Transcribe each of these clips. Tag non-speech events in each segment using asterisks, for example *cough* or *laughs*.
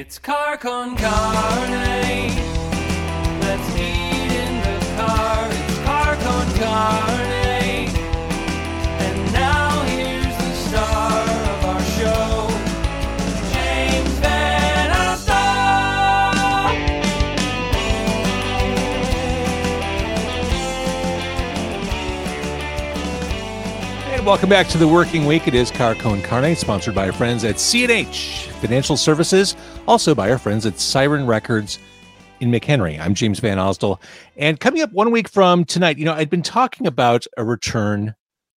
It's car con carne. Let's eat welcome back to the working week. It is Car Con Carne, sponsored by our friends at C&H Financial Services, also by our friends at Siren Records in McHenry. I'm James VanOsdol. And coming up one week from tonight, you know, I'd been talking about a return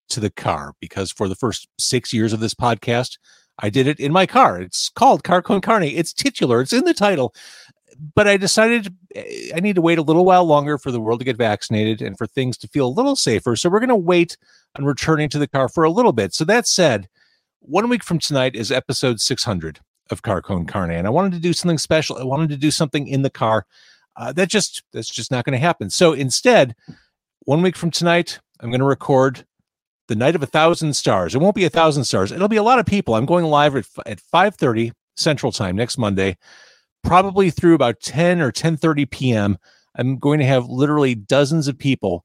to the car because for the first six years of this podcast, I did it in my car. It's called Car Con Carne. It's titular, it's in the title. But I decided I need to wait a little while longer for the world to get vaccinated and for things to feel a little safer. So we're going to wait on returning to the car for a little bit. So that said, one week from tonight is episode 600 of Car Con Carne, and I wanted to do something special. I wanted to do something in the car. Uh, that just that's just not going to happen. So instead, one week from tonight, I'm going to record the night of a thousand stars. It won't be a thousand stars. It'll be a lot of people. I'm going live at at 5:30 Central Time next Monday, probably through about 10 or 10:30 p.m. I'm going to have literally dozens of people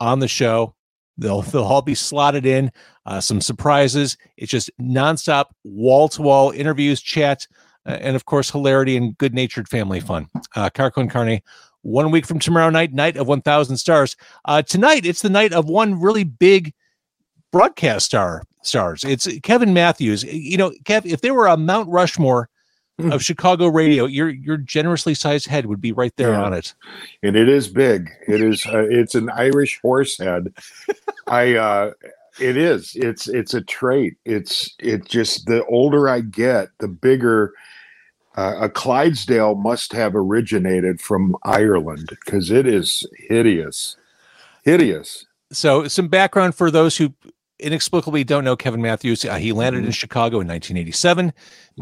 on the show. They'll *laughs* they'll all be slotted in. Uh, some surprises. It's just nonstop, wall to wall interviews, chat, uh, and of course hilarity and good natured family fun. Uh, Car Con Carne. One week from tomorrow night, night of 1,000 stars. Uh, tonight, it's the night of one really big broadcast star stars. It's Kevin Matthews. You know, Kev, if there were a Mount Rushmore. Of *laughs* Chicago radio, your your generously sized head would be right there Yeah. on it. and it is big. It is. Uh, it's an Irish horse head. I. uh It is. It's. It's a trait. It's. It just. The older I get, the bigger. Uh, a Clydesdale must have originated from Ireland because it is hideous, hideous. So, some background for those who inexplicably don't know Kevin Matthews. Uh, he landed in Chicago in 1987,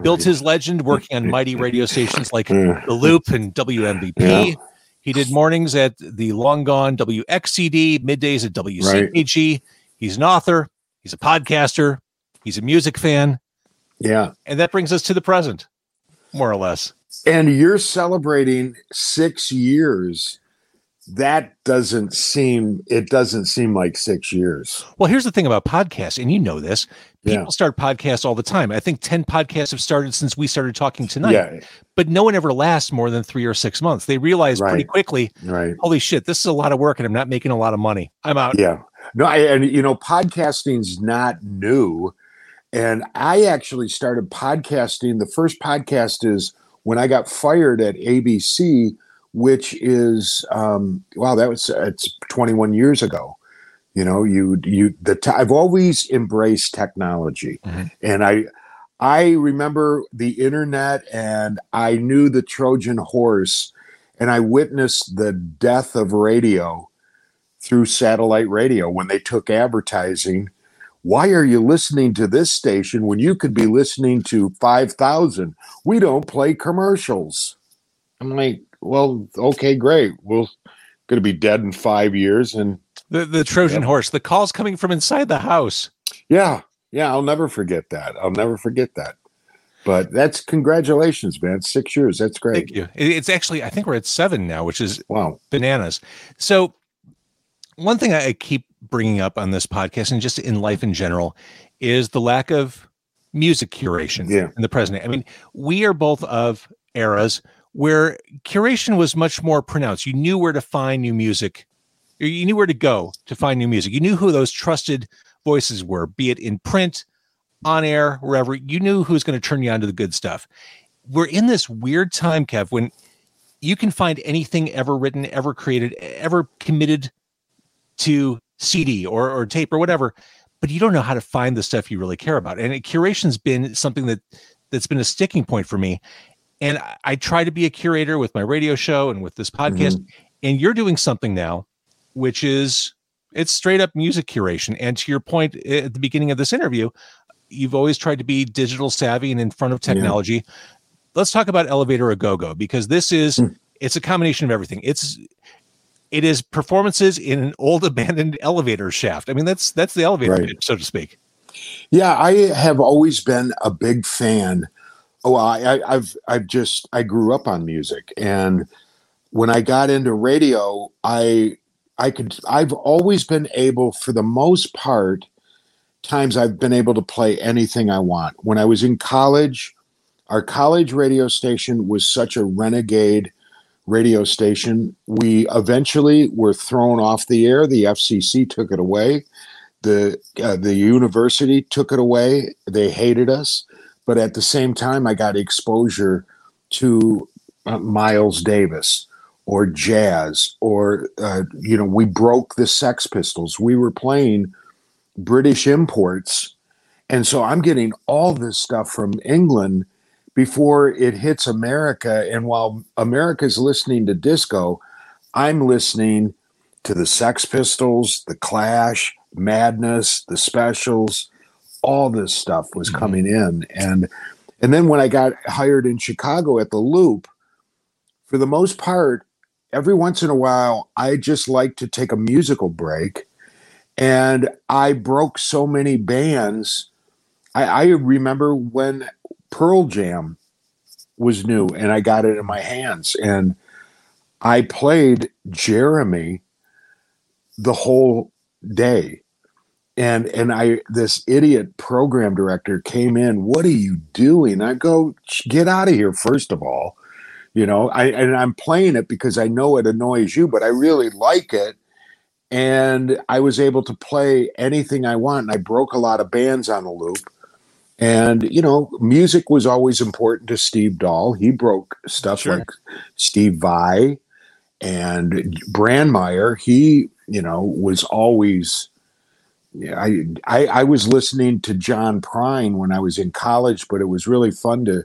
built his legend working on mighty radio *laughs* stations like Uh, The Loop and WMVP. Yeah. He did mornings at the long gone WXCD, middays at WCKG. He's an author, he's a podcaster, he's a music fan, yeah. and that brings us to the present, more or less. And you're celebrating six years. That doesn't seem. It doesn't seem like six years. Well, here's the thing about podcasts, and you know this. People Yeah. start podcasts all the time. I think 10 podcasts have started since we started talking tonight. Yeah. but no one ever lasts more than three or six months. They realize pretty quickly, Right. holy shit, this is a lot of work and I'm not making a lot of money. I'm out. Yeah. No, I, and you know, podcasting's not new. And I actually started podcasting. The first podcast is when I got fired at ABC, which is um, wow, that was it's 21 years ago. You know, you you the t- I've always embraced technology, Mhm. and I I remember the internet, and I knew the Trojan horse, and I witnessed the death of radio through satellite radio when they took advertising. Why are you listening to this station when you could be listening to 5,000? We don't play commercials. I'm like, well, okay, great. We're going to be dead in five years. And The, the Trojan horse, the calls coming from inside the house. yeah, yeah, I'll never forget that. I'll never forget that. But that's congratulations, man. Six years. That's great. Thank you. It's actually, I think we're at seven now, which is Wow. bananas. So, one thing I I keep bringing up on this podcast and just in life in general is the lack of music curation Yeah. in the present. I mean, we are both of eras where curation was much more pronounced. You knew where to find new music. You- knew where to go to find new music. You knew who those trusted voices were, be it in print, on air, wherever. You knew who was going to turn you on to the good stuff. We're in this weird time, Kev, when you can find anything ever written, ever created, ever committed to CD or, or tape or whatever, but you don't know how to find the stuff you really care about. And curation's been something that that's been a sticking point for me. And I, I try to be a curator with my radio show and with this podcast. And you're doing something now, which is it's straight up music curation. And to your point at the beginning of this interview, you've always tried to be digital savvy and in front of Yeah. technology. Let's talk about Elevator a Go Go because this is Hmm. it's a combination of everything. It's it is performances in an old *laughs* abandoned elevator shaft. I mean, that's that's the elevator Right. so to speak. Yeah, I have always been a big fan Oh, I, I, I've I've just I grew up on music, and when I got into radio, I I could I've always been able, for the most part, times I've been able to play anything I want. When I was in college, our college radio station was such a renegade radio station. We eventually were thrown off the air. The FCC took it away. The uh, the university took it away. They hated us, but at the same time, I got exposure to uh, Miles Davis or jazz or uh, you know we broke the Sex Pistols. We were playing British imports, and so I'm getting all this stuff from England before it hits America. And while America's listening to disco, I'm listening to the Sex Pistols, the Clash, Madness, the Specials. All this stuff was Mhm. coming in, and and then when I got hired in Chicago at the Loop, for the most part, every once in a while, I just like to take a musical break, and I broke so many bands. I, I remember when Pearl Jam was new and I got it in my hands and I played Jeremy the whole day. And and I this idiot program director came in, what are you doing? I go, get out of here, first of all. You know, I and I'm playing it because I know it annoys you, but I really like it. And I was able to play anything I want. And I broke a lot of bands on the loop. And you know, music was always important to Steve Dahl. He broke stuff Sure. like Steve Vai and Brandmeyer. He, you know, was always. I, I I was listening to John Prine when I was in college, but it was really fun to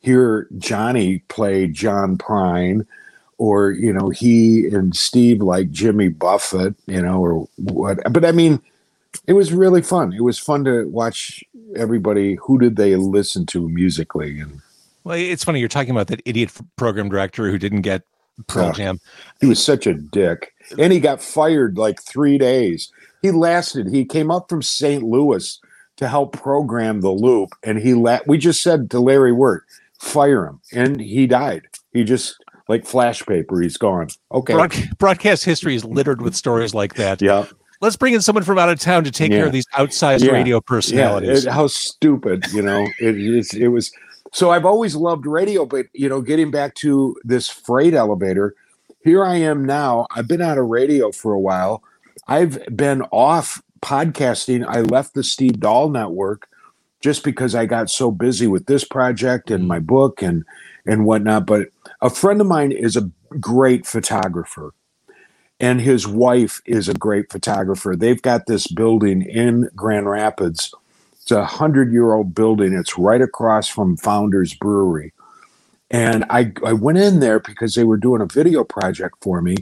hear Johnny play John Prine, or you know, he and Steve like Jimmy Buffett, you know, or what. But I mean, it was really fun. It was fun to watch everybody. Who did they listen to musically? And Well, it's funny you're talking about that idiot program director who didn't get Pearl Yeah. Jam. he was such a dick, and he got fired like three days. He lasted. He came up from St. Louis to help program the loop, and he la- We just said to Larry Wert, fire him, and he died. He just like flash paper. He's gone. Okay. Broad- broadcast history is littered with stories like that. yeah. Let's bring in someone from out of town to take care of these outsized Yeah. radio Yeah, personalities. it- how stupid, you know. it, it's, it was. So I've always loved radio, but you know, getting back to this freight elevator, here I am now. I've been out of radio for a while. I've been off podcasting. I left the Steve Dahl network just because I got so busy with this project and my mm. book and and whatnot. But a friend of mine is a great photographer and his wife is a great photographer. They've got this building in Grand Rapids. It's a hundred year old building. It's right across from Founders Brewery. And I, I went in there because they were doing a video project for me.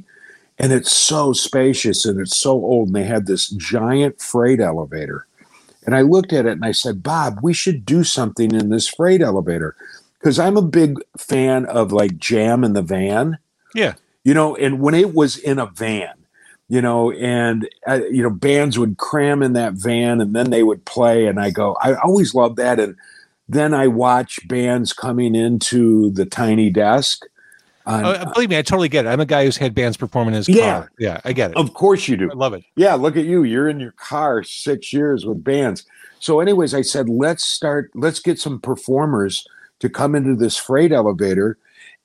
And it's so spacious and it's so old. And they had this giant freight elevator. And I looked at it and I said, Bob, we should do something in this freight elevator. Because I'm a big fan of like Jam in the Van yeah. you know and when it was in a van you know and uh, you know bands would cram in that van and then they would play and i go i always loved that and then i watch bands coming into the tiny desk on- Oh, believe me, I totally get it. I'm a guy who's had bands perform in his Yeah. car. Yeah, I get it. of course you do I love it. yeah look at you you're in your car six years with bands so anyways i said let's start let's get some performers to come into this freight elevator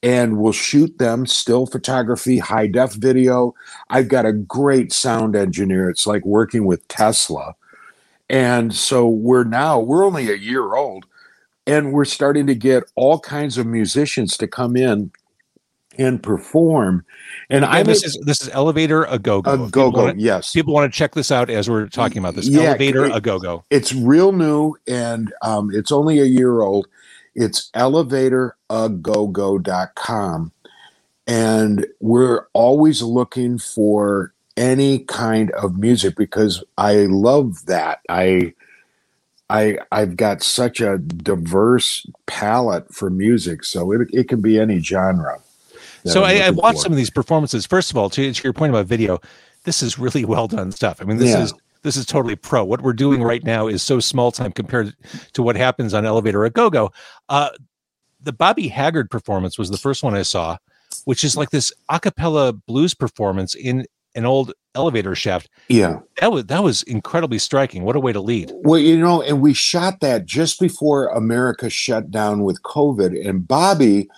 and we'll shoot them still photography high def video i've got a great sound engineer it's like working with tesla and so we're now we're only a year old and we're starting to get all kinds of musicians to come in and perform and i'm this is this is Elevator a go go. a go-go yes People want to check this out as we're talking about this. Yeah, Elevator a go go. it's real new and um, it's only a year old. It's elevatorgogo.com. And we're always looking for any kind of music because I love that. I I I've got such a diverse palette for music, so it it can be any genre. So I'm I, I watched for. some of these performances. First of all, to, to, your point about video, this is really *laughs* well done stuff. I mean, this yeah. is this is totally pro. What we're doing right now is so small time compared to what happens on Elevator a Go Go. Uh, the Bobby Haggard performance was the first one I saw, which is like this a cappella blues performance in an old elevator shaft. Yeah. That was that was incredibly striking. What a way to lead. Well, you know, and we shot that just before America shut down with COVID. And Bobby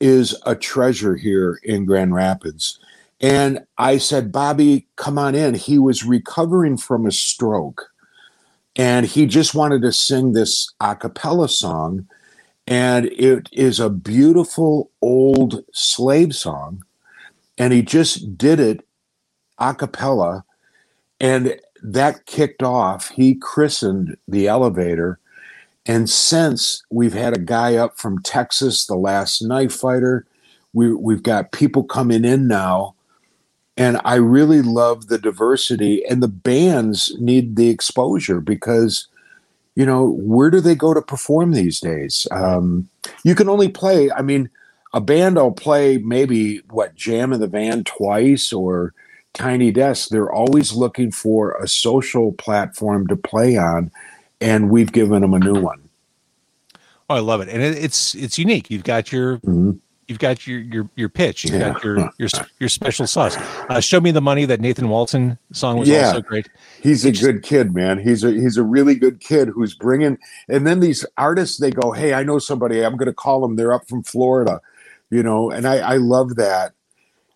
is a treasure here in Grand Rapids. And I said, Bobby, come on in. He was recovering from a stroke and he just wanted to sing this a cappella song. And it is a beautiful old slave song. And he just did it a cappella. And that kicked off. He christened the elevator. And since we've had a guy up from Texas, the last knife fighter, we, we've got people coming in now and I really love the diversity and the bands need the exposure because you know where do they go to perform these days um, you can only play I mean a band will play maybe what jam in the van twice or tiny desk they're always looking for a social platform to play on and we've given them a new one Oh, I love it, and it, it's it's unique. You've got your Mhm. You've got your your your pitch. You've Yeah. got your your your special sauce. Uh, Show me the money. That Nathan Walton song was Yeah. also great. He's a good kid, man. He's a he's a really good kid who's bringing. And then these artists, they go, "Hey, I know somebody. I'm going to call them. They're up from Florida, you know." And I I love that,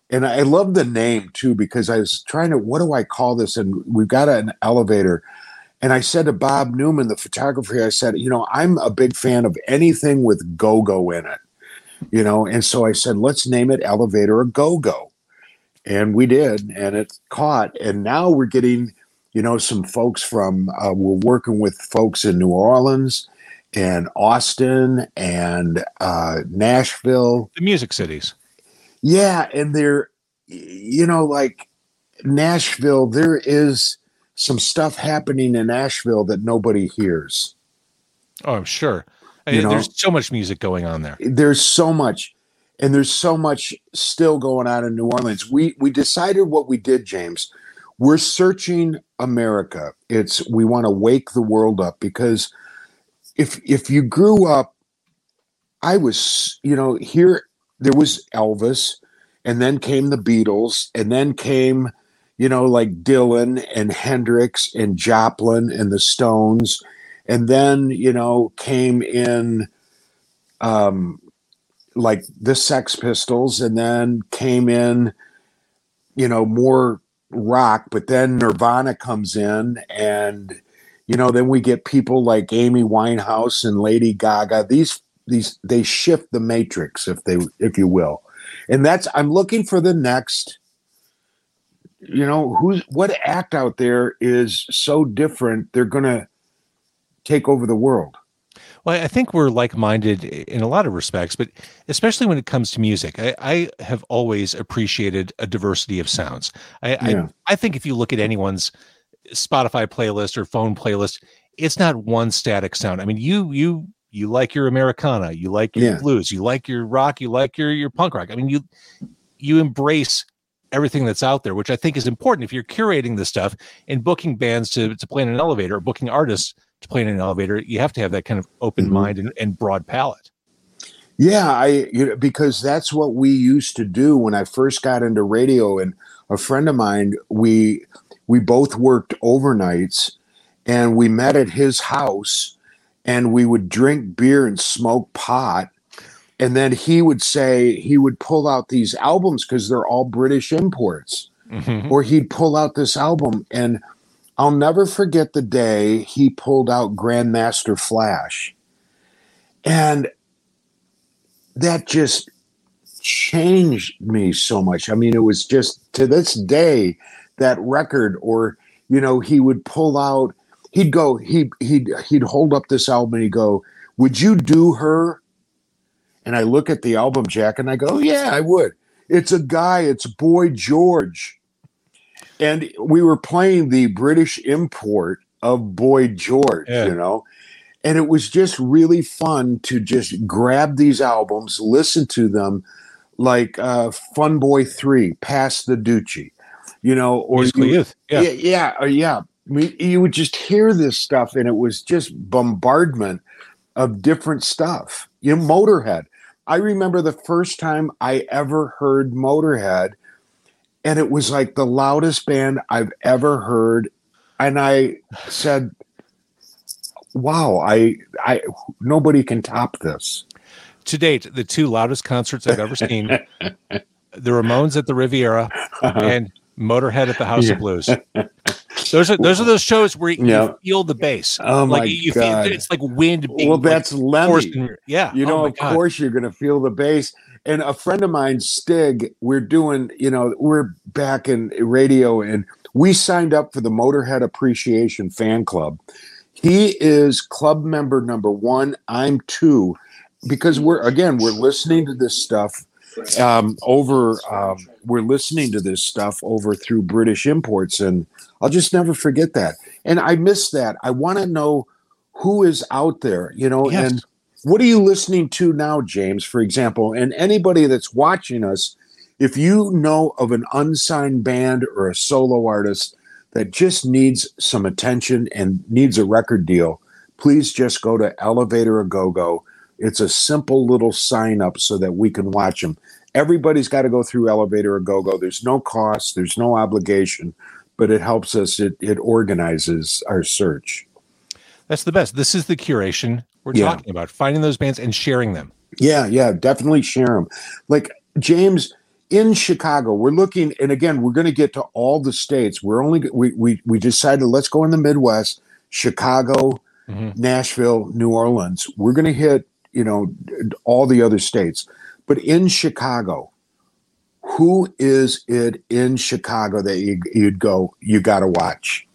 and I love the name too because I was trying to what do I call this? And we've got an elevator, and I said to Bob Newman, the photographer, I said, you know, I'm a big fan of anything with go go in it, you know. And so I said, let's name it Elevator a Go Go, and we did, and it caught. And now we're getting you know, some folks from, uh, we're working with folks in New Orleans and Austin and uh, Nashville. The music cities. Yeah. And they're, you know, like Nashville, there is some stuff happening in Nashville that nobody hears. Oh, I'm sure. I You mean, know? there's so much music going on there. There's so much. And there's so much still going on in New Orleans. We we decided what we did, James. We're searching America. It's we want to wake the world up because if if you grew up, I was, you know, here there was Elvis, and then came the Beatles, and then came, you know, like Dylan and Hendrix and Joplin and the Stones, and then you know came in, um, like the Sex Pistols, and then came in, you know, more rock, but then Nirvana comes in and you know then we get people like Amy Winehouse and Lady Gaga. These these they shift the matrix if they if you will. And that's I'm looking for the next you know who's what act out there is so different they're gonna take over the world Well, I think we're like-minded in a lot of respects, but especially when it comes to music, I, I have always appreciated a diversity of sounds. I, Yeah. I I think if you look at anyone's Spotify playlist or phone playlist, it's not one static sound. I mean, you you you like your Americana, you like your Yeah. blues, you like your rock, you like your your punk rock. I mean, you you embrace everything that's out there, which I think is important if you're curating this stuff and booking bands to to play in an elevator, or booking artists to play in an elevator. You have to have that kind of open Mhm. mind and, and broad palette. Yeah, I you know because that's what we used to do when I first got into radio and a friend of mine we we both worked overnights and we met at his house and we would drink beer and smoke pot and then he would say he would pull out these albums cuz they're all British imports Mhm. or he'd pull out this album and I'll never forget the day he pulled out Grandmaster Flash. And that just changed me so much. I mean, it was just to this day that record or you know, he would pull out he'd go he he'd he'd hold up this album and he'd go, "Would you do her?" And I look at the album jack and I go, "Yeah, I would." It's a guy, it's Boy George and we were playing the British import of Boy George, Yeah. you know, and it was just really fun to just grab these albums, listen to them, like uh, Fun Boy Three, Pass the Dutchie, you know, or you-. Yeah. yeah, yeah, or yeah. I mean, you would just hear this stuff, and it was just bombardment of different stuff, You know, Motorhead. I remember the first time I ever heard Motorhead, and it was like the loudest band I've ever heard. And I said, "Wow, I, I, nobody can top this." To date, the two loudest concerts I've ever seen: the Ramones at the Riviera uh-huh. and Motorhead at the House Yeah. of Blues. Those are those are those shows where you Yeah. feel the bass. Oh like my you God. feel it's like wind Well, that's forced Lemmy. yeah. You Oh know, my of God. course you're going to feel the bass. And a friend of mine, Stig, we're doing, you know, we're back in radio and we signed up for the Motorhead Appreciation Fan Club. He is club member number one. I'm two because we're, again, we're listening to this stuff um, over, um, we're listening to this stuff over through British imports. And I'll just never forget that. And I miss that. I want to know who is out there, you know, Yes. and what are you listening to now, James, for example? And anybody that's watching us, if you know of an unsigned band or a solo artist that just needs some attention and needs a record deal, please just go to Elevator a Go Go. It's a simple little sign up so that we can watch them. Everybody's got to go through Elevator a Go Go. There's no cost, there's no obligation, but it helps us, it, it organizes our search. That's the best. This is the curation we're Yeah. talking about: finding those bands and sharing them. Yeah, yeah, definitely share them. Like James in Chicago, we're looking, and again, we're going to get to all the states. We're only we we we decided let's go in the Midwest, Chicago, Mhm. Nashville, New Orleans. We're going to hit you know all the other states, but in Chicago, who is it in Chicago that you, you'd go? You got to watch,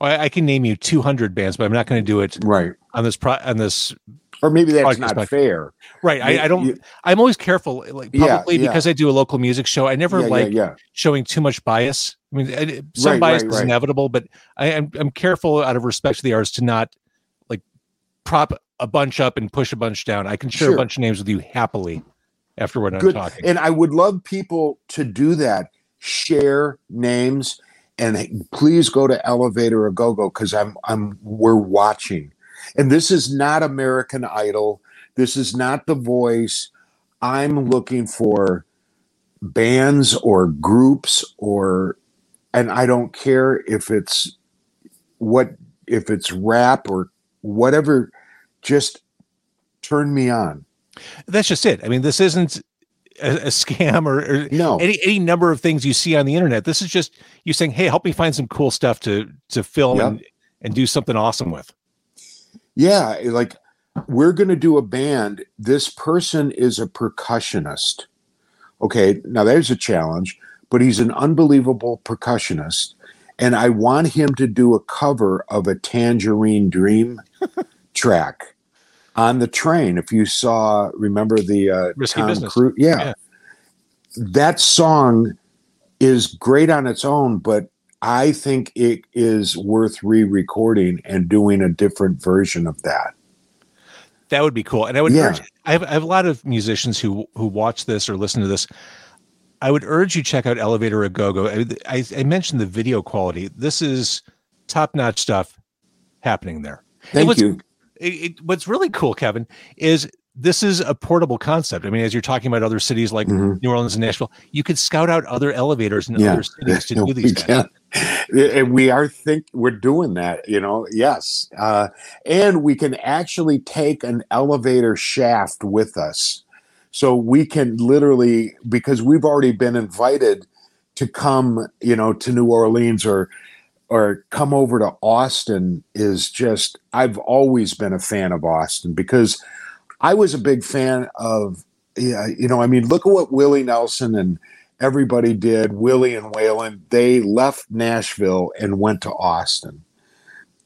I, I can name you 200 bands, but I'm not going to do it right? On this pro on this. Or maybe that's not back- fair. Right. I, I don't. You- I'm always careful, like publicly, yeah. because I do a local music show. I never yeah, like yeah, yeah. showing too much bias. I mean, I- some Right, bias right, is right. inevitable, but I, I'm I'm careful out of respect to the artist to not like prop a bunch up and push a bunch down. I can share Sure. a bunch of names with you happily after we're done Good. talking. And I would love people to do that. Share names and please go to Elevator or Go Go because I'm I'm we're watching. And this is not American Idol. This is not The Voice. I'm looking for bands or groups or and I don't care if it's what if it's rap or whatever just turn me on. That's just it. I mean, this isn't a, a scam or, or No. any any number of things you see on the internet. This is just you saying, "Hey, help me find some cool stuff to to film Yeah. and and do something awesome with." Yeah, like we're going to do a band. This person is a percussionist. Okay, now there's a challenge, but he's an unbelievable percussionist. And I want him to do a cover of a Tangerine Dream *laughs* track on the train. If you saw, remember the uh, Risky Tom Business. Cruise? Yeah. Yeah. That song is great on its own, but I think it is worth re recording and doing a different version of that. That would be cool. And I would Yeah. urge I have, I have a lot of musicians who who watch this or listen to this. I would urge you check out Elevator a Go Go. I, I, I mentioned the video quality. This is top notch stuff happening there. Thank what's- you. It, it, what's really cool, Kevin, is this is a portable concept. I mean, as you're talking about other cities like Mhm. New Orleans and Nashville, you could scout out other elevators in Yeah. other cities to *laughs* do these. And we are think we're doing that, you know. Yes, uh, and we can actually take an elevator shaft with us, so we can literally because we've already been invited to come, you know, to New Orleans or or come over to Austin. Is just I've always been a fan of Austin because I was a big fan of, yeah, you know, I mean, look at what Willie Nelson and everybody did. Willie and Waylon, they left Nashville and went to Austin.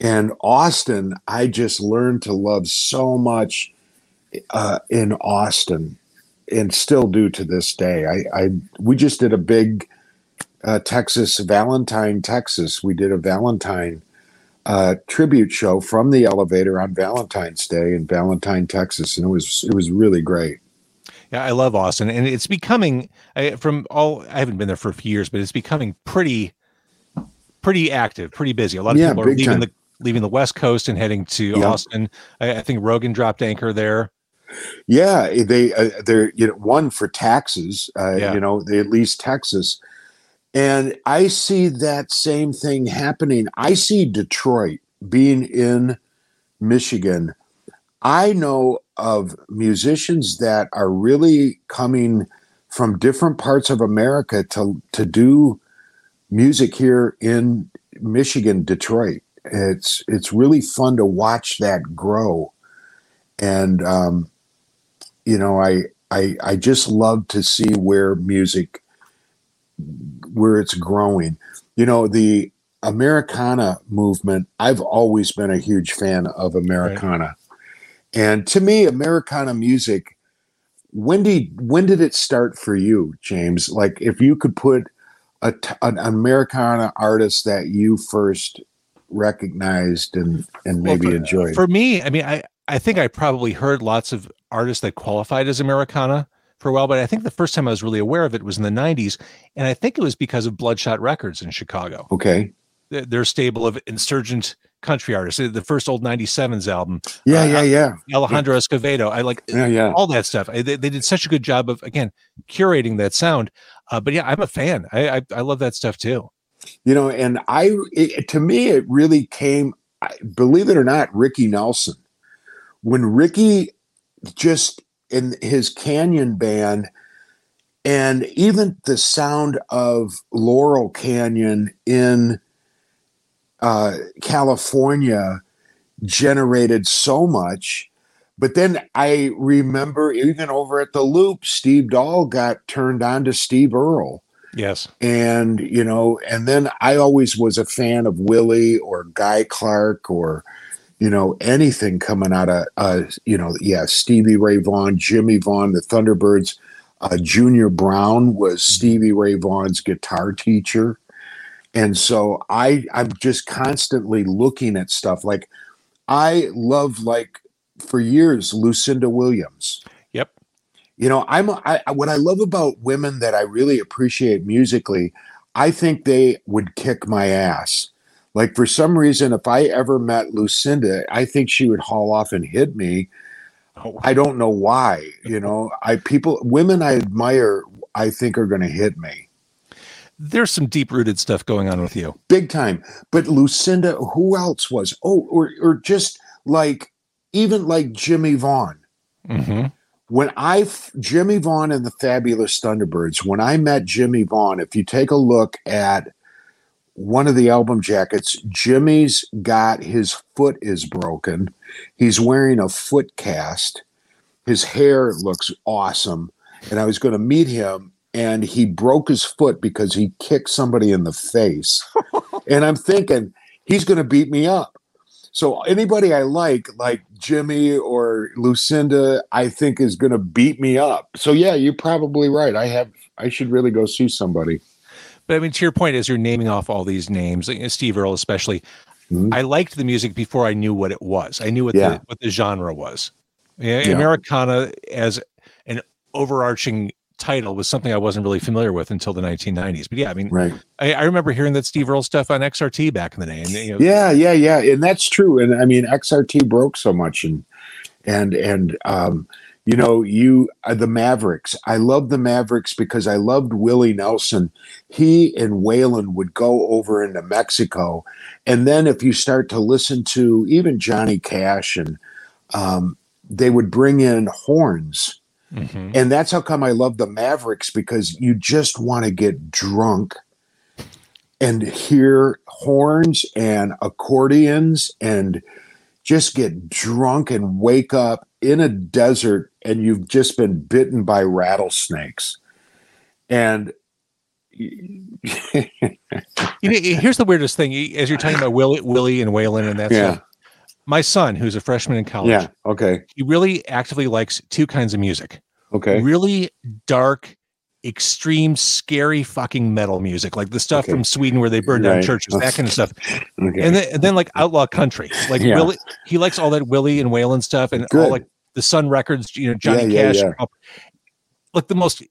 And Austin, I just learned to love so much uh, in Austin, and still do to this day. I, I we just did a big uh, Texas Valentine, Texas. We did a Valentine uh, tribute show from the elevator on Valentine's Day in Valentine, Texas, and it was it was really great. Yeah, I love Austin, and it's becoming I, from all. I haven't been there for a few years, but it's becoming pretty, pretty active, pretty busy. A lot of Yeah, people are leaving time. the leaving the West Coast and heading to Yeah. Austin. I, I think Rogan dropped anchor there. Yeah, they uh, they're you know one for taxes. Uh, Yeah. You know, they at least Texas, and I see that same thing happening. I see Detroit being in Michigan. I know of musicians that are really coming from different parts of America to to do music here in Michigan, Detroit. It's it's really fun to watch that grow, and um, you know, I I I just love to see where music where it's growing. You know, the Americana movement, I've always been a huge fan of Americana. And to me, Americana music, when did when did it start for you, James? Like if you could put a an Americana artist that you first recognized and and Well, maybe for- enjoyed. For me, I mean, I, I think I probably heard lots of artists that qualified as Americana for a while, but I think the first time I was really aware of it was in the 90s. And I think it was because of Bloodshot Records in Chicago. okay. Their their stable of insurgent country artists. The first old 97s album, Yeah, Uh, yeah, yeah. Alejandro Escovedo. I like Yeah, yeah. all that stuff. They, they did such a good job of, again, curating that sound. Uh, but yeah, I'm a fan. I, I, I love that stuff too. you know and i it, to me it really came I- believe it or not ricky nelson when ricky just in his canyon band and even the sound of laurel canyon in uh, california generated so much. But then i remember even over at the loop steve dahl got turned on to steve earle. Yes. and you know and then i always was a fan of willie or guy clark or you know anything coming out of uh you know yeah stevie ray vaughan jimmy vaughan the thunderbirds. Uh junior brown was stevie ray vaughan's guitar teacher and so i i'm just constantly looking at stuff like i love like for years lucinda williams. Yep. you know i'm I, what i love about women that i really appreciate musically i think they would kick my ass. Like for some reason if i ever met lucinda i think she would haul off and hit me. Oh, i don't know why you know? I people women i admire i think are going to hit me there's some deep rooted stuff going on with you. big time but lucinda who else was oh or, or just like even like jimmy vaughan Mm-hmm. when I, Jimmy Vaughan and the Fabulous Thunderbirds, when I met Jimmy Vaughan, if you take a look at one of the album jackets, Jimmy's got his foot is broken. He's wearing a foot cast. His hair looks awesome. And I was going to meet him, and he broke his foot because he kicked somebody in the face. *laughs* and I'm thinking, he's going to beat me up. So anybody I like, like Jimmy or Lucinda, I think is going to beat me up. So yeah, you're probably right. I have. I should really go see somebody. But I mean, to your point, as you're naming off all these names, Steve Earle especially, Mhm. I liked the music before I knew what it was. I knew what Yeah. the what the genre was. Yeah, Yeah. Americana as an overarching title was something I wasn't really familiar with until the 1990s. But yeah, I mean, Right. I, I remember hearing that Steve Earle stuff on XRT back in the day, and you know, Yeah, yeah, yeah, and that's true. And I mean, XRT broke so much, and and and um, you know, you uh, the Mavericks. I love the Mavericks because I loved Willie Nelson. He and Waylon would go over into Mexico, and then if you start to listen to even Johnny Cash, and um, they would bring in horns. Mhm. And that's how come I love the Mavericks because you just want to get drunk and hear horns and accordions and just get drunk and wake up in a desert and you've just been bitten by rattlesnakes. And You know, here's the weirdest thing: as you're talking about Willie, Willie and Waylon and that Yeah. stuff. My son, who's a freshman in college, yeah, okay, he really actively likes two kinds of music. okay, really dark, extreme, scary fucking metal music, like the stuff Okay. from Sweden where they burn down Right. churches, that kind of stuff. *laughs* okay. And then, and then like outlaw country, like Yeah. Willie, he likes all that Willie and Waylon stuff and Good. all like the Sun Records, you know, Johnny Yeah, Cash, yeah. like the most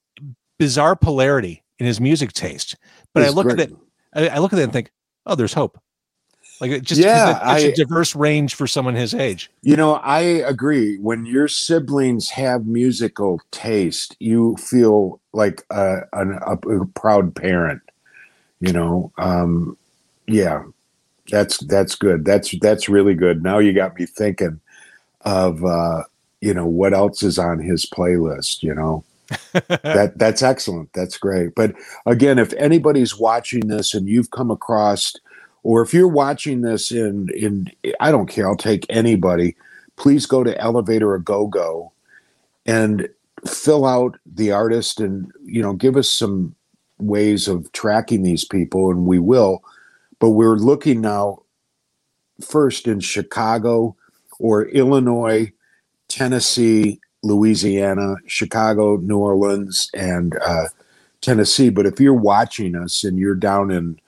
bizarre polarity in his music taste. But I look great. at it, I, I look at it and think, oh, there's hope. Like it just Yeah, such a diverse range for someone his age. You know, I agree. When your siblings have musical taste, you feel like a, a, a proud parent. You know, um, yeah, that's that's good. That's that's really good. Now you got me thinking of uh, you know what else is on his playlist. You know, *laughs* that that's excellent. That's great. But again, if anybody's watching this and you've come across, or if you're watching this in in, I don't care. I'll take anybody. Please go to Elevator a Go Go and fill out the artist, and you know, give us some ways of tracking these people, and we will. But we're looking now first in Chicago or Illinois, Tennessee, Louisiana, Chicago, New Orleans, and uh, Tennessee. But if you're watching us and you're down in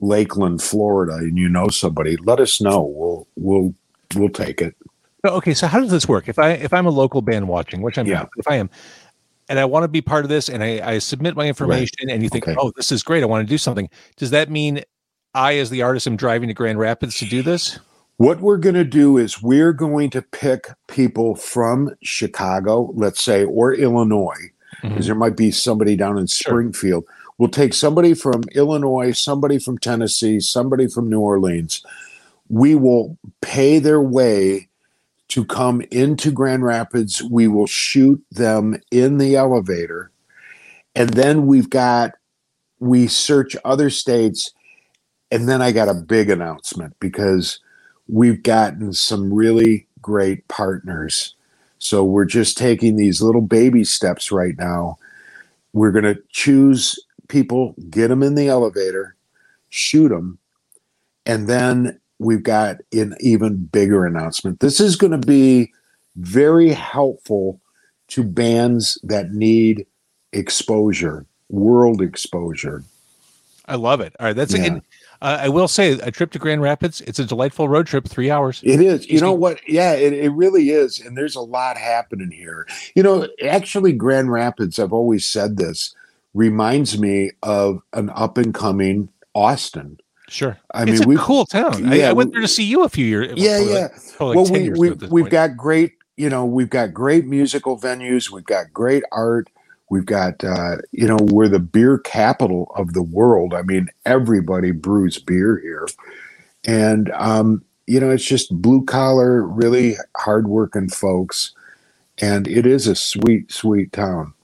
Lakeland, Florida, and you know somebody, let us know. We'll we'll we'll take it. Oh, okay, so how does this work? If I if I'm a local band watching, which I'm Yeah. not, if I am, and I want to be part of this, and I, I submit my information, and you think, Okay. oh, this is great, I want to do something. Does that mean I, as the artist, am driving to Grand Rapids to do this? What we're going to do is we're going to pick people from Chicago, let's say, or Illinois, because mm-hmm. there might be somebody down in Sure. We'll take somebody from Illinois, somebody from Tennessee, somebody from New Orleans. We will pay their way to come into Grand Rapids. We will shoot them in the elevator. And then we've got, we search other states. And then I got a big announcement because we've gotten some really great partners. So we're just taking these little baby steps right now. We're going to choose people, get them in the elevator, shoot them, and then we've got an even bigger announcement. This is going to be very helpful to bands that need exposure, world exposure. I love it. All right, that's Yeah. and, uh, I will say a trip to Grand Rapids. It's a delightful road trip, three hours. It is. You know what? Yeah, it, it really is. And there's a lot happening here. You know, actually, Grand Rapids, I've always said this, reminds me of an up and coming Austin. Sure, I it's mean, it's a cool town. I, yeah, I went we- there to see you a few years. Yeah, well, yeah. like- probably like well, we, we, ago at this we've point. got great, you know, we've got great musical venues. We've got great art. We've got, uh, you know, we're the beer capital of the world. I mean, everybody brews beer here. And, um, you know, it's just blue collar, really hardworking folks. And it is a sweet, sweet town.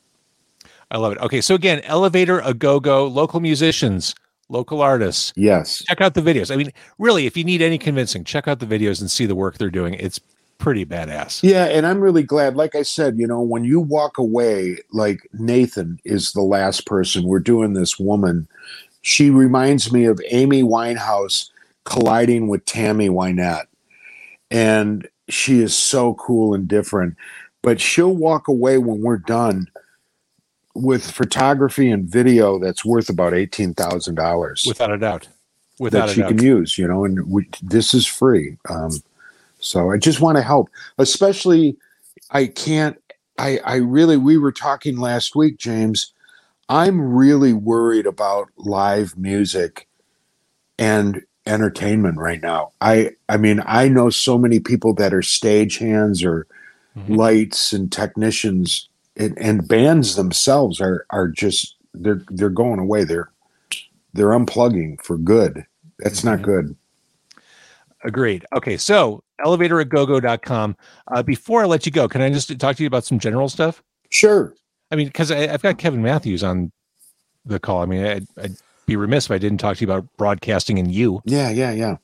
I love it. Okay, so again, Elevator, a go go, local musicians, local artists. Yes. Check out the videos. I mean, really, if you need any convincing, check out the videos and see the work they're doing. It's pretty badass. Yeah, and I'm really glad. Like I said, you know, when you walk away, like Nathan is the last person. We're doing this woman. She reminds me of Amy Winehouse colliding with Tammy Wynette. And she is so cool and different. But she'll walk away when we're done with photography and video that's worth about $18,000 Without a doubt. Without that she doubt. can use, you know, and we, this is free. Um, so I just want to help, especially I can't, I, I really, we were talking last week, James. I'm really worried about live music and entertainment right now. I, I mean, I know so many people that are stagehands or Mhm. lights and technicians and, and bands themselves are, are just, they're, they're going away. They're, they're unplugging for good. That's not Mhm. good. Agreed. Okay, so elevatorogogo.com. Uh, before I let you go, can I just talk to you about some general stuff? Sure. I mean, because I've got Kevin Matthews on the call. I mean, I'd, I'd be remiss if I didn't talk to you about broadcasting and you. Yeah, yeah, yeah.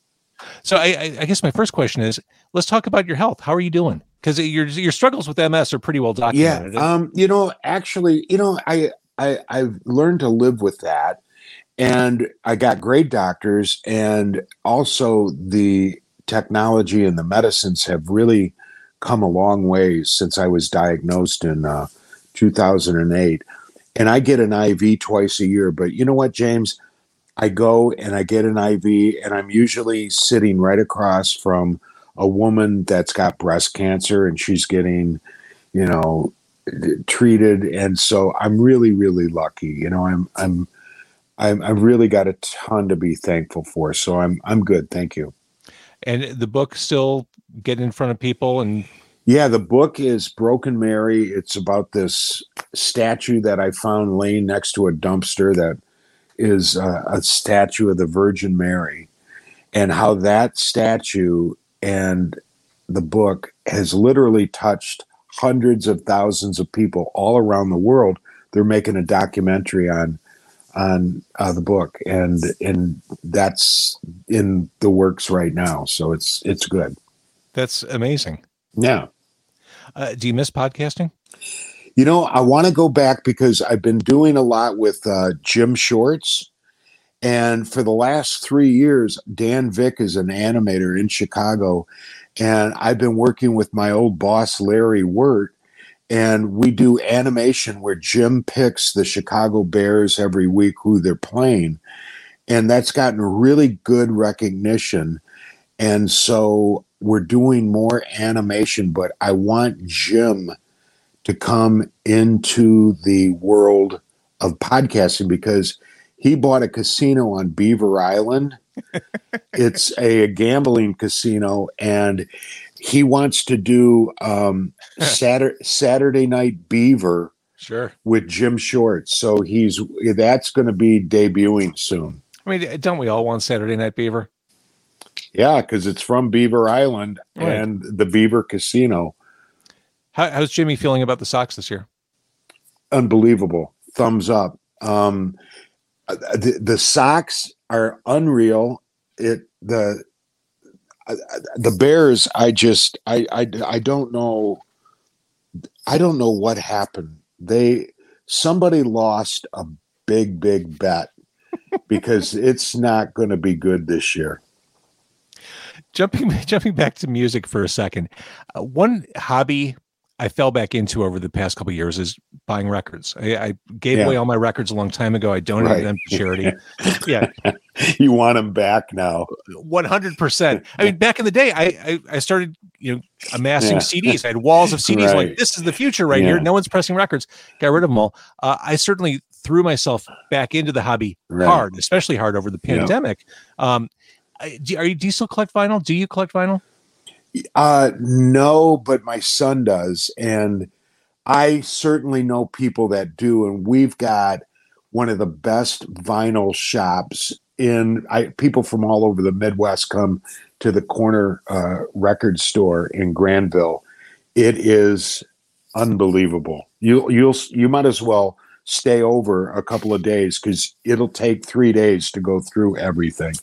So I, I guess my first question is, let's talk about your health. How are you doing? Because your your struggles with MS are pretty well Yeah. documented. Um, you know, actually, you know, I I I've learned to live with that. And I got great doctors and also the technology and the medicines have really come a long way since I was diagnosed in uh, 2008. And I get an IV twice a year, but you know what, James? I go and I get an IV, and I'm usually sitting right across from a woman that's got breast cancer and she's getting, you know, treated. And so I'm really, really lucky. You know, I'm, I'm, I'm, I've really got a ton to be thankful for. So I'm, I'm good. Thank you. And the book still getting in front of people and Yeah, the book is Broken Mary. It's about this statue that I found laying next to a dumpster that is uh, a statue of the Virgin Mary, and how that statue and the book has literally touched hundreds of thousands of people all around the world. They're making a documentary on on uh, the book, and and that's in the works right now. So it's it's good. that's amazing. Yeah. Uh, do you miss podcasting? You know, I want to go back because I've been doing a lot with uh, Jim Shorts. And for the last three years, Dan Vick is an animator in Chicago. And I've been working with my old boss, Larry Wert. And we do animation where Jim picks the Chicago Bears every week who they're playing. And that's gotten really good recognition. And so we're doing more animation, but I want Jim to come into the world of podcasting because he bought a casino on Beaver Island. *laughs* it's a, gambling casino, and he wants to do um, *laughs* Saturday Saturday Night Beaver Sure. with Jim Shorts. So he's that's going to be debuting soon. I mean, don't we all want Saturday Night Beaver? Yeah, because it's from Beaver Island Right. and the Beaver Casino. How, how's Jimmy feeling about the Sox this year? unbelievable. Thumbs up. Um, the, the Sox are unreal. It the uh, the Bears. I just I, I I don't know. I don't know what happened. They somebody lost a big big bet because *laughs* it's not going to be good this year. Jumping *laughs* jumping back to music for a second, uh, one hobby I fell back into over the past couple of years is buying records. I, I gave Yeah. away all my records a long time ago. I donated Right. them to charity. *laughs* yeah, You want them back now? one hundred percent. I mean, back in the day, I, I I started you know amassing Yeah. CDs. I had walls of CDs. Like this is the future right here. No one's pressing records. Got rid of them all. Uh, I certainly threw myself back into the hobby Right. hard, especially hard over the Yeah. pandemic. Um, I- do, are you do you still collect vinyl? Do you collect vinyl? Uh, no, but my son does, and I certainly know people that do, and we've got one of the best vinyl shops in. I people from all over the Midwest come to the corner uh, record store in Granville. It is unbelievable. You you'll you might as well stay over a couple of days because it'll take three days to go through everything.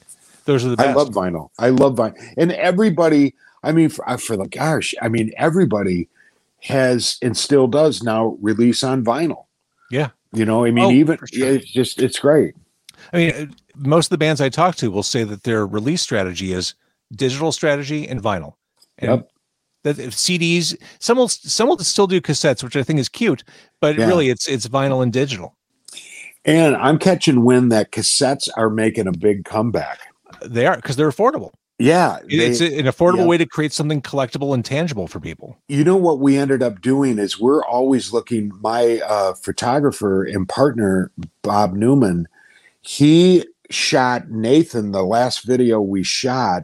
Those are the best. I love vinyl. I love vinyl, and everybody. I mean, for, uh, for the gosh, I mean, everybody has and still does now release on vinyl. Yeah. you know, I mean, Oh, even sure. it's just it's great. I mean, uh, most of the bands I talk to will say that their release strategy is digital strategy and vinyl. And Yep. that if CDs, some will some will still do cassettes, which I think is cute, but Yeah. really it's it's vinyl and digital. And I'm catching wind that cassettes are making a big comeback. They are because they're affordable. Yeah, It- it's an affordable yeah. way to create something collectible and tangible for people. you know what we ended up doing is we're always looking my uh, photographer and partner bob newman he shot nathan the last video we shot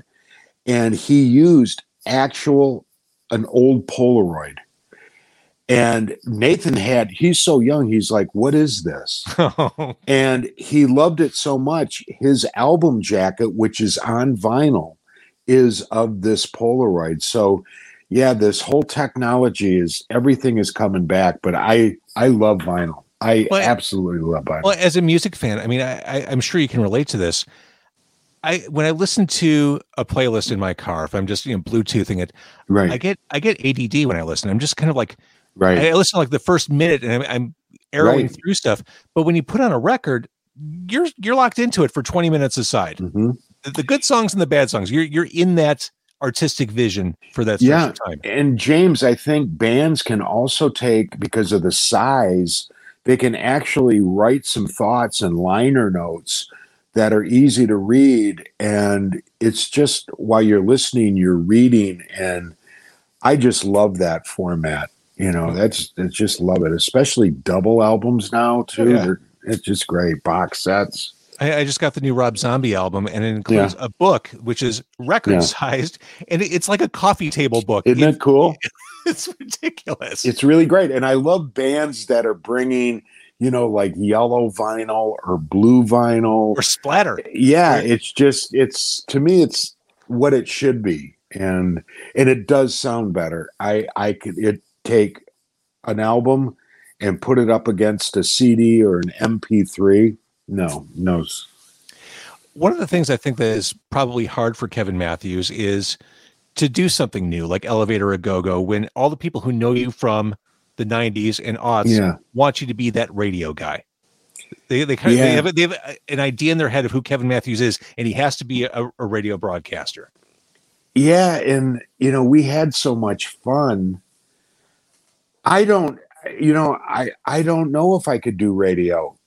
and he used actual an old polaroid and nathan had he's so young he's like what is this *laughs* and he loved it so much his album jacket which is on vinyl is of this polaroid so yeah this whole technology is everything is coming back but i i love vinyl i Well, absolutely love vinyl well, as a music fan, I mean, I, I, I'm sure you can relate to this. I when I listen to a playlist in my car, if I'm just you know Bluetoothing it, right I get I get ADD when I listen. I'm just kind of like right I listen like the first minute and I'm, I'm arrowing Right. through stuff. But when you put on a record, you're you're locked into it for 20 minutes aside. Mhm. The, good songs and the bad songs, you're you're in that artistic vision for that Yeah. time. and james i think bands can also take because of the size they can actually write some thoughts and liner notes that are easy to read and it's just while you're listening you're reading and i just love that format you know mm-hmm. that's I just love it especially double albums now too yeah. It's just great box sets I, I just got the new Rob Zombie album, and it includes a book which is record Yeah. sized, and it- it's like a coffee table book. Isn't It- it cool? *laughs* it's ridiculous. It's really great. And I love bands that are bringing, you know, like yellow vinyl or blue vinyl. or splatter. Yeah, Right. it's just it's to me it's what it should be. And and it does sound better. I I could it take an album and put it up against a CD or an MP3. No, no. One of the things I think that is probably hard for Kevin Matthews is to do something new, like Elevator a Go Go, when all the people who know you from the '90s and aughts Yeah. want you to be that radio guy. They they, kind of, Yeah. they have they have an idea in their head of who Kevin Matthews is, and he has to be a, a radio broadcaster. Yeah, and you know, we had so much fun. I don't you know, I I don't know if I could do radio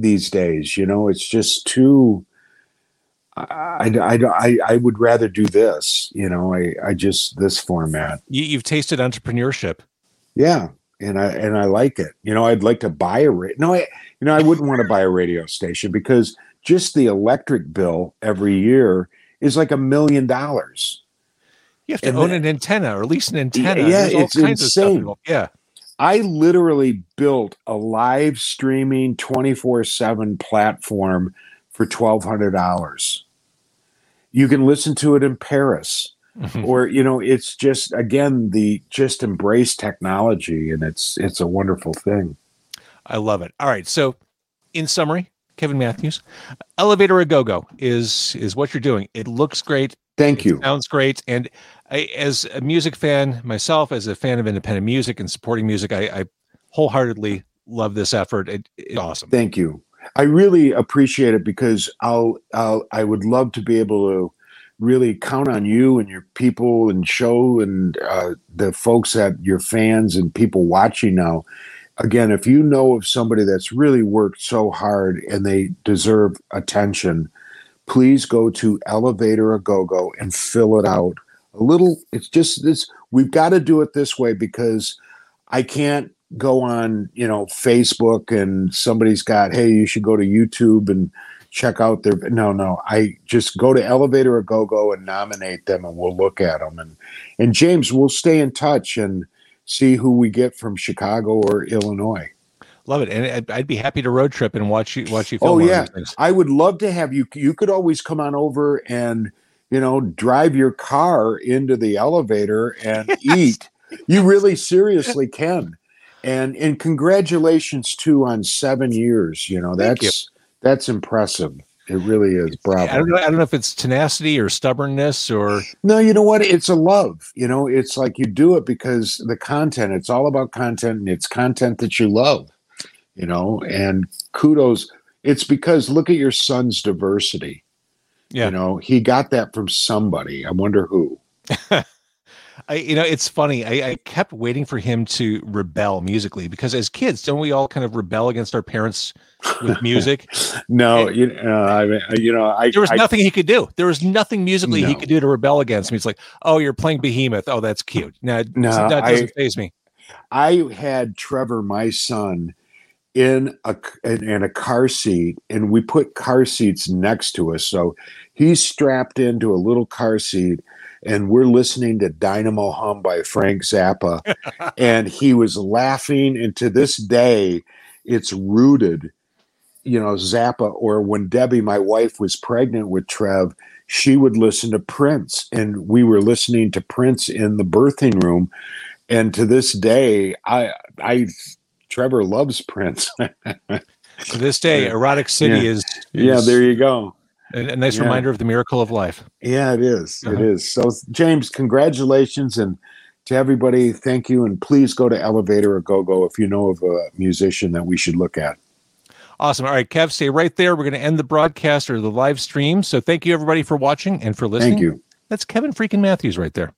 these days, you know, it's just too I, I, I, I, would rather do this, you know, I, I just this format. You, you've tasted entrepreneurship. Yeah. And I and I like it. You know, I'd like to buy a radio. No, I you know, I wouldn't want to buy a radio station because just the electric bill every year is like a million dollars. You have to And own an antenna or lease an antenna. Yeah, There's it's kinds of stuff insane. Yeah. I literally built a live streaming 24 7 platform for $1,200. You can listen to it in Paris. Mm-hmm. or you know it's just again the just embrace technology and it's it's a wonderful thing I love it. All right. So, in summary, Kevin Matthews, Elevator a Go Go is is what you're doing. It looks great. thank you Sounds great. And I, as a music fan myself, as a fan of independent music and supporting music, I, I wholeheartedly love this effort. It, it's awesome. thank you i really appreciate it because i'll i'll i would love to be able to really count on you and your people and show and uh, the folks that your fans and people watching now again if you know of somebody that's really worked so hard and they deserve attention please go to elevator a go-go and fill it out. A little it's just this we've got to do it this way because i can't go on you know facebook and somebody's got hey you should go to youtube and check out their no no i just go to elevator or go go and nominate them and we'll look at them and and james we'll stay in touch and see who we get from chicago or illinois Love it. And I'd, I'd be happy to road trip and watch you watch you film. Oh, yeah. I would love to have you. You could always come on over and, you know, drive your car into the elevator and *laughs* eat. You really seriously can. And and congratulations too on seven years. You know, that's that's impressive. It really is. Bravo. I don't know. I don't know if it's tenacity or stubbornness or No, you know what? It's a love. You know, it's like you do it because the content, it's all about content and it's content that you love, you know, and kudos. It's because look at your son's diversity. Yeah. You know, he got that from somebody. I wonder who. *laughs* I, you know, it's funny. I, I kept waiting for him to rebel musically because as kids, don't we all kind of rebel against our parents with music? *laughs* No, you, uh, I mean, you know, I, there was I- nothing he could do. There was nothing musically he could do to rebel against me. It's like, oh, you're playing Behemoth. Oh, that's cute. No, No, that doesn't phase me. I had Trevor, my son, in a in, in a car seat, and we put car seats next to us. So he's strapped into a little car seat, and we're listening to Dinah-Moe Humm by Frank Zappa, *laughs* and he was laughing. And to this day, it's rooted. You know, Zappa, or when Debbie, my wife, was pregnant with Trev, she would listen to Prince, and we were listening to Prince in the birthing room and to this day i i trevor loves prince *laughs* To this day, Erotic City Yeah. is, yeah there you go a, a nice Yeah. reminder of the miracle of life. yeah it is. It Uh-huh. is. so james congratulations and to everybody thank you and please go to elevator or go go if you know of a musician that we should look at Awesome. All right, Kev, stay right there. We're going to end the broadcast or the live stream. So thank you, everybody, for watching and for listening. thank you That's Kevin freaking Matthews right there.